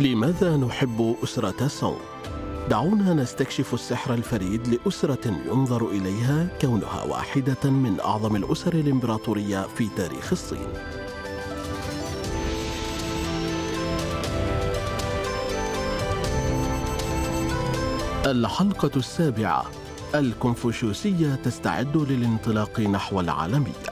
لماذا نحب أسرة سونغ؟ دعونا نستكشف السحر الفريد لأسرة ينظر إليها كونها واحدة من أعظم الأسر الإمبراطورية في تاريخ الصين. الحلقة السابعة الكونفوشيوسية تستعد للانطلاق نحو العالمية.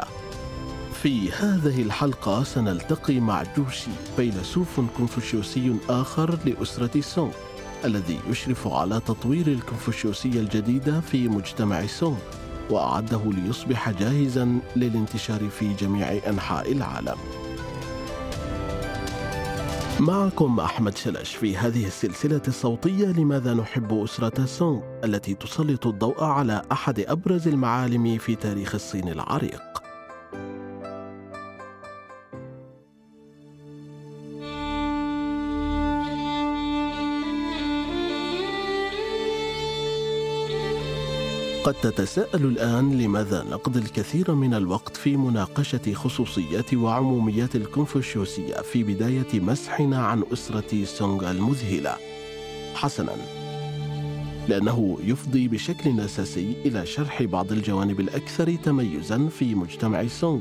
في هذه الحلقة سنلتقي مع جوشي فيلسوف كونفوشيوسي آخر لأسرة سونغ الذي يشرف على تطوير الكونفوشيوسية الجديدة في مجتمع سونغ وأعده ليصبح جاهزا للانتشار في جميع أنحاء العالم. معكم أحمد شلش في هذه السلسلة الصوتية لماذا نحب أسرة سونغ التي تسلط الضوء على أحد أبرز المعالم في تاريخ الصين العريق. قد تتساءل الآن لماذا نقضي الكثير من الوقت في مناقشة خصوصيات وعموميات الكونفوشيوسية في بداية مسحنا عن أسرة سونغ المذهلة. حسنا، لأنه يفضي بشكل أساسي إلى شرح بعض الجوانب الأكثر تميزا في مجتمع سونغ،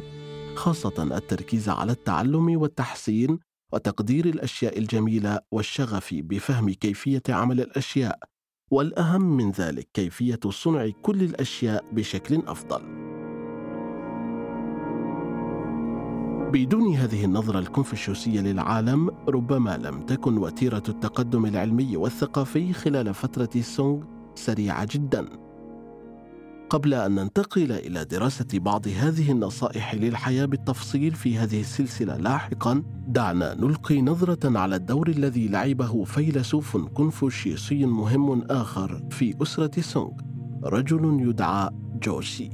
خاصة التركيز على التعلم والتحسين وتقدير الأشياء الجميلة والشغف بفهم كيفية عمل الأشياء والأهم من ذلك كيفية صنع كل الأشياء بشكل أفضل. بدون هذه النظرة الكونفوشيوسية للعالم ربما لم تكن وتيرة التقدم العلمي والثقافي خلال فترة سونغ سريعة جدا. قبل أن ننتقل إلى دراسة بعض هذه النصائح للحياة بالتفصيل في هذه السلسلة لاحقا دعنا نلقي نظرة على الدور الذي لعبه فيلسوف كونفوشيوسي مهم آخر في أسرة سونغ رجل يدعى جوشي.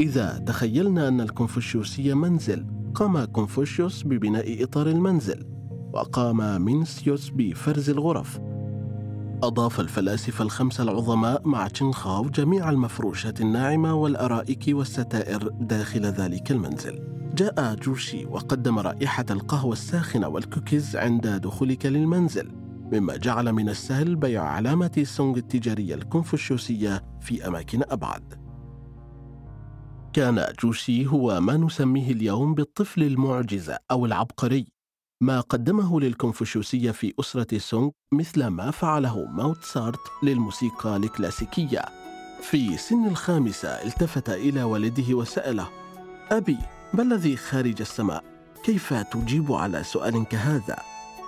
إذا تخيلنا أن الكونفوشيوسيه منزل قام كونفوشيوس ببناء إطار المنزل وقام مينسيوس بفرز الغرف. أضاف الفلاسفة الخمسة العظماء مع تشينخاو جميع المفروشات الناعمة والأرائك والستائر داخل ذلك المنزل. جاء جوشي وقدم رائحة القهوة الساخنة والكوكيز عند دخولك للمنزل، مما جعل من السهل بيع علامة سونغ التجارية الكونفوشيوسية في أماكن أبعد. كان جوشي هو ما نسميه اليوم بالطفل المعجزة أو العبقري ما قدمه للكونفوشيوسية في أسرة سونغ مثل ما فعله موتسارت للموسيقى الكلاسيكية في سن الخامسة التفت إلى والده وسأله أبي ما الذي خارج السماء؟ كيف تجيب على سؤال كهذا؟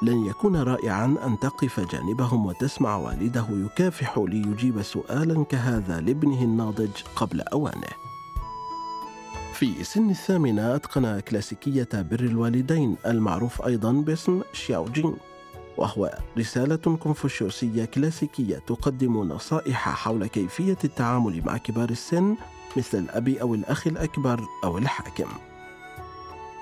لن يكون رائعا أن تقف جانبهم وتسمع والده يكافح ليجيب سؤالا كهذا لابنه الناضج قبل أوانه في سن الثامنة أتقن كلاسيكية بر الوالدين المعروف أيضا باسم شياو جين وهو رسالة كونفوشيوسية كلاسيكية تقدم نصائح حول كيفية التعامل مع كبار السن مثل الأب أو الأخ الأكبر أو الحاكم.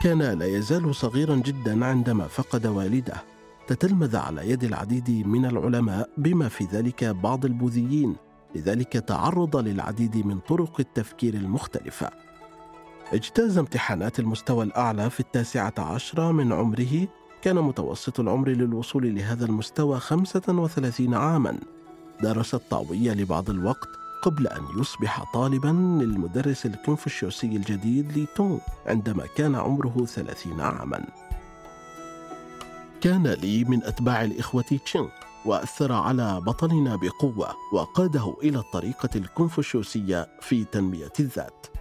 كان لا يزال صغيرا جدا عندما فقد والده، تتلمذ على يد العديد من العلماء بما في ذلك بعض البوذيين، لذلك تعرض للعديد من طرق التفكير المختلفة. اجتاز امتحانات المستوى الأعلى في التاسعة عشرة من عمره كان متوسط العمر للوصول لهذا المستوى 35 عاما. درس الطاوية لبعض الوقت قبل أن يصبح طالبا للمدرس الكونفوشيوسي الجديد لي عندما كان عمره 30 عاما. كان لي من أتباع الإخوة تشين وأثر على بطلنا بقوة وقاده إلى الطريقة الكونفوشيوسية في تنمية الذات.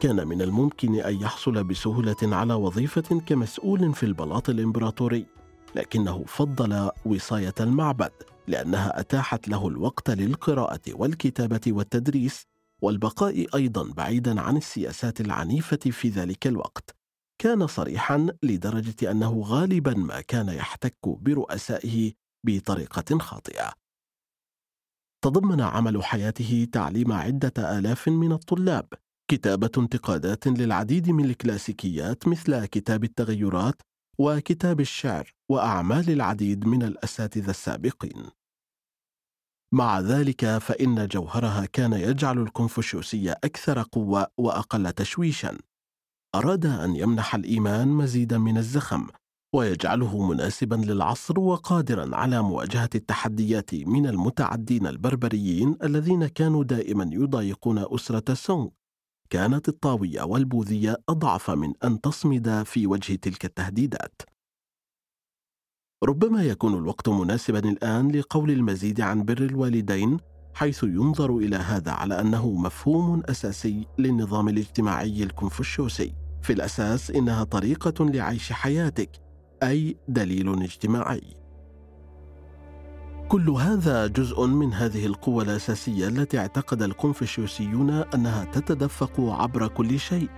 كان من الممكن أن يحصل بسهولة على وظيفة كمسؤول في البلاط الإمبراطوري لكنه فضل وصاية المعبد لأنها أتاحت له الوقت للقراءة والكتابة والتدريس والبقاء أيضا بعيدا عن السياسات العنيفة في ذلك الوقت. كان صريحا لدرجة أنه غالبا ما كان يحتك برؤسائه بطريقة خاطئة. تضمن عمل حياته تعليم عدة آلاف من الطلاب كتابة انتقادات للعديد من الكلاسيكيات مثل كتاب التغيرات وكتاب الشعر وأعمال العديد من الأساتذة السابقين. مع ذلك فإن جوهرها كان يجعل الكونفوشيوسية أكثر قوة وأقل تشويشا. أراد أن يمنح الإيمان مزيدا من الزخم، ويجعله مناسبا للعصر وقادرا على مواجهة التحديات من المتعدين البربريين الذين كانوا دائما يضايقون أسرة سونغ كانت الطاوية والبوذية أضعف من أن تصمد في وجه تلك التهديدات. ربما يكون الوقت مناسبا الآن لقول المزيد عن بر الوالدين حيث ينظر إلى هذا على أنه مفهوم أساسي للنظام الاجتماعي الكونفوشيوسي. في الأساس إنها طريقة لعيش حياتك أي دليل اجتماعي. كل هذا جزء من هذه القوة الأساسية التي اعتقد الكونفوشيوسيون أنها تتدفق عبر كل شيء.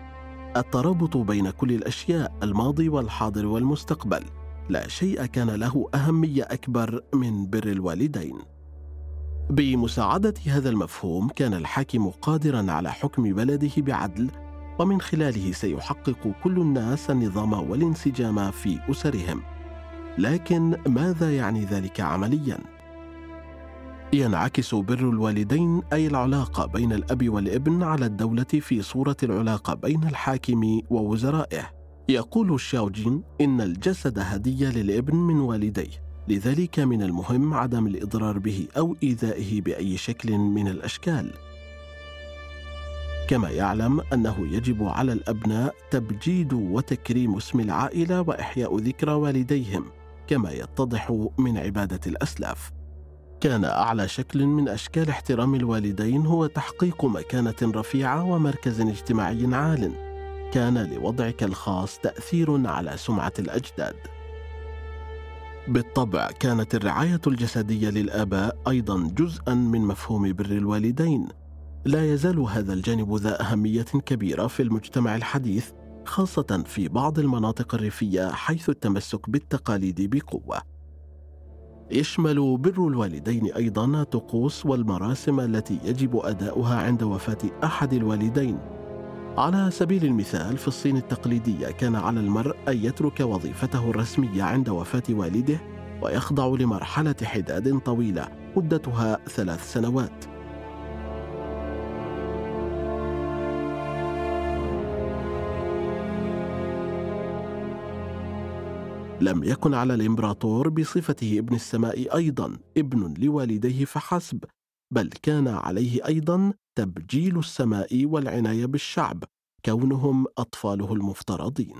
الترابط بين كل الأشياء الماضي والحاضر والمستقبل. لا شيء كان له أهمية أكبر من بر الوالدين. بمساعدة هذا المفهوم كان الحاكم قادرا على حكم بلده بعدل ومن خلاله سيحقق كل الناس النظام والانسجام في أسرهم. لكن ماذا يعني ذلك عمليا؟ ينعكس بر الوالدين أي العلاقه بين الأب والابن على الدولة في صورة العلاقه بين الحاكم ووزرائه. يقول الشاوجين إن الجسد هدية للابن من والديه لذلك من المهم عدم الإضرار به أو إيذائه بأي شكل من الأشكال. كما يعلم أنه يجب على الأبناء تبجيد وتكريم اسم العائلة وإحياء ذكرى والديهم كما يتضح من عبادة الأسلاف. كان أعلى شكل من أشكال احترام الوالدين هو تحقيق مكانة رفيعة ومركز اجتماعي عال. كان لوضعك الخاص تأثير على سمعة الأجداد. بالطبع كانت الرعاية الجسدية للآباء أيضا جزءا من مفهوم بر الوالدين. لا يزال هذا الجانب ذا أهمية كبيرة في المجتمع الحديث خاصة في بعض المناطق الريفية حيث التمسك بالتقاليد بقوة. يشمل بر الوالدين أيضا الطقوس والمراسم التي يجب أداؤها عند وفاة أحد الوالدين. على سبيل المثال في الصين التقليديه كان على المرء أن يترك وظيفته الرسمية عند وفاة والده ويخضع لمرحلة حداد طويلة مدتها ثلاث سنوات. لم يكن على الإمبراطور بصفته ابن السماء أيضا ابن لوالديه فحسب بل كان عليه أيضا تبجيل السماء والعناية بالشعب كونهم أطفاله المفترضين.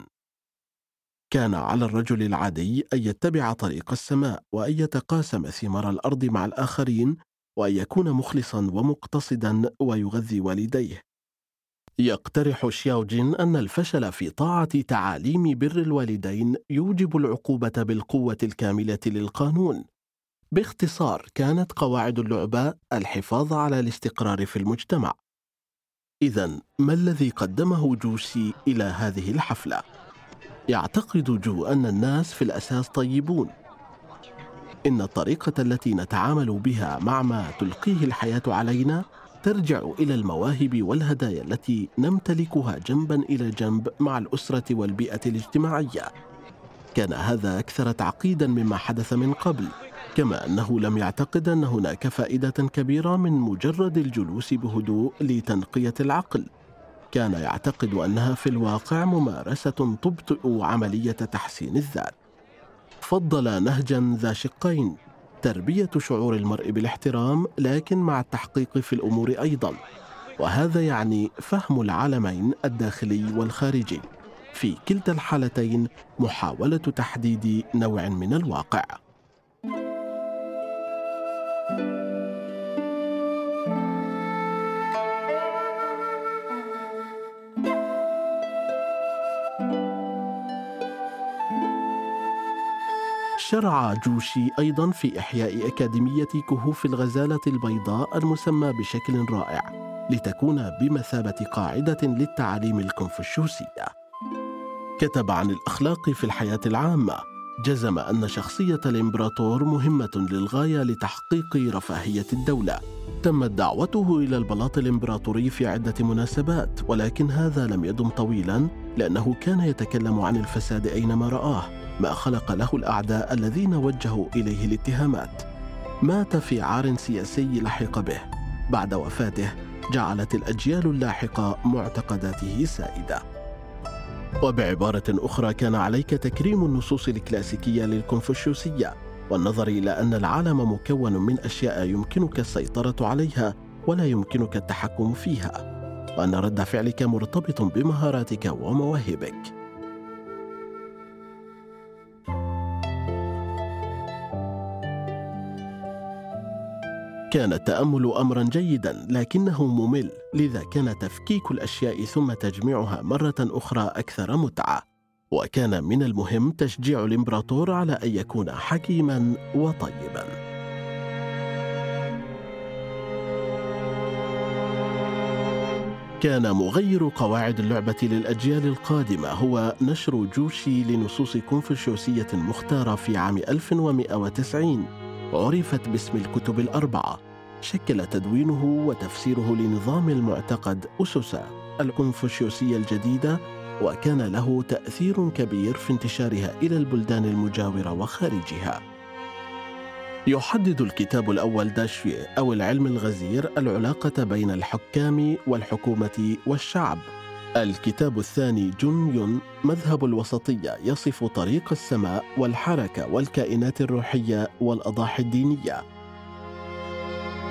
كان على الرجل العادي أن يتبع طريق السماء وأن يتقاسم ثمار الأرض مع الآخرين وأن يكون مخلصا ومقتصدا ويغذي والديه. يقترح شياوجين أن الفشل في طاعة تعاليم بر الوالدين يوجب العقوبة بالقوة الكاملة للقانون. باختصار كانت قواعد اللعبة الحفاظ على الاستقرار في المجتمع. إذا ما الذي قدمه جوسي إلى هذه الحفلة؟ يعتقد جو أن الناس في الأساس طيبون. إن الطريقة التي نتعامل بها مع ما تلقيه الحياة علينا ترجع إلى المواهب والهدايا التي نمتلكها جنبا إلى جنب مع الأسرة والبيئة الاجتماعية. كان هذا أكثر تعقيدا مما حدث من قبل كما أنه لم يعتقد أن هناك فائدة كبيرة من مجرد الجلوس بهدوء لتنقية العقل. كان يعتقد أنها في الواقع ممارسة تبطئ عملية تحسين الذات. فضل نهجا ذا شقين. تربية شعور المرء بالاحترام لكن مع التحقيق في الأمور أيضا. وهذا يعني فهم العالمين الداخلي والخارجي. في كلتا الحالتين محاولة تحديد نوع من الواقع. شرع جوشي أيضا في إحياء أكاديمية كهوف الغزالة البيضاء المسمى بشكل رائع لتكون بمثابة قاعدة للتعاليم الكونفوشيوسية. كتب عن الأخلاق في الحياة العامة، جزم أن شخصية الإمبراطور مهمة للغاية لتحقيق رفاهية الدولة. تمت دعوته إلى البلاط الإمبراطوري في عدة مناسبات، ولكن هذا لم يدم طويلا لأنه كان يتكلم عن الفساد أينما رآه. ما خلق له الأعداء الذين وجهوا إليه الاتهامات. مات في عار سياسي لحق به. بعد وفاته جعلت الأجيال اللاحقة معتقداته سائدة. وبعبارة أخرى كان عليك تكريم النصوص الكلاسيكية للكونفوشيوسية. والنظر إلى أن العالم مكون من أشياء يمكنك السيطرة عليها ولا يمكنك التحكم فيها وأن رد فعلك مرتبط بمهاراتك ومواهبك. كان التأمل امرا جيدا لكنه ممل لذا كان تفكيك الأشياء ثم تجميعها مرة أخرى أكثر متعة. وكان من المهم تشجيع الإمبراطور على أن يكون حكيما وطيبا. كان مغير قواعد اللعبة للأجيال القادمة هو نشر جوشي لنصوص كونفوشيوسية مختارة في عام 1190 عرفت باسم الكتب الأربعة. شكل تدوينه وتفسيره لنظام المعتقد أسس الكونفوشيوسية الجديدة وكان له تأثير كبير في انتشارها إلى البلدان المجاورة وخارجها. يحدد الكتاب الأول داشوي أو العلم الغزير العلاقة بين الحكام والحكومة والشعب. الكتاب الثاني جون يون مذهب الوسطية يصف طريق السماء والحركة والكائنات الروحية والأضاحي الدينية.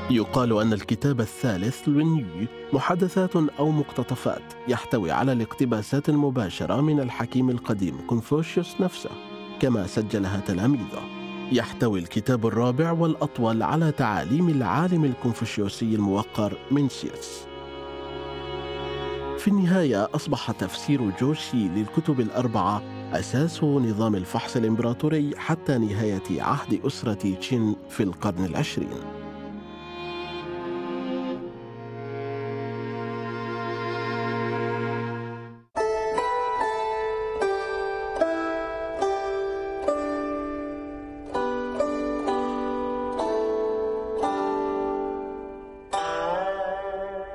يقال أن الكتاب الثالث لونيو محادثات أو مقتطفات يحتوي على الاقتباسات المباشرة من الحكيم القديم كونفوشيوس نفسه كما سجلها تلاميذه. يحتوي الكتاب الرابع والأطول على تعاليم العالم الكونفوشيوسي الموقر منسيوس في النهاية أصبح تفسير جوشي للكتب الأربعة أساس نظام الفحص الإمبراطوري حتى نهاية عهد أسرة تشين في القرن العشرين.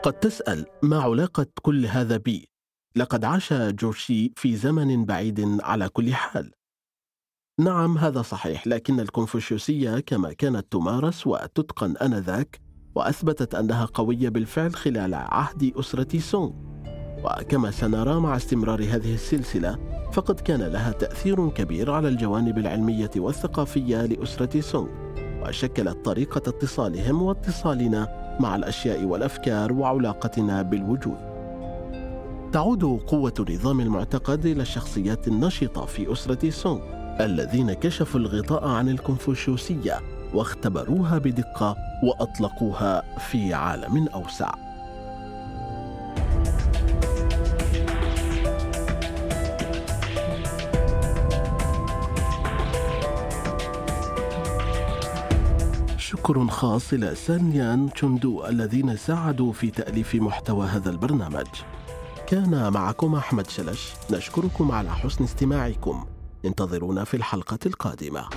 قد تسأل ما علاقة كل هذا بي؟ لقد عاش جورشي في زمن بعيد على كل حال. نعم هذا صحيح، لكن الكونفوشيوسية كما كانت تمارس وتتقن آنذاك وأثبتت أنها قوية بالفعل خلال عهد أسرة سونغ. وكما سنرى مع استمرار هذه السلسلة فقد كان لها تأثير كبير على الجوانب العلمية والثقافية لأسرة سونغ وشكلت طريقة اتصالهم واتصالنا مع الأشياء والأفكار وعلاقتنا بالوجود. تعود قوة نظام المعتقد إلى الشخصيات النشطة في أسرة سونغ الذين كشفوا الغطاء عن الكونفوشيوسية واختبروها بدقة وأطلقوها في عالم أوسع. شكر خاص إلى سانيان تشوندو الذين ساعدوا في تأليف محتوى هذا البرنامج. كان معكم أحمد شلش نشكركم على حسن استماعكم. انتظرونا في الحلقة القادمة.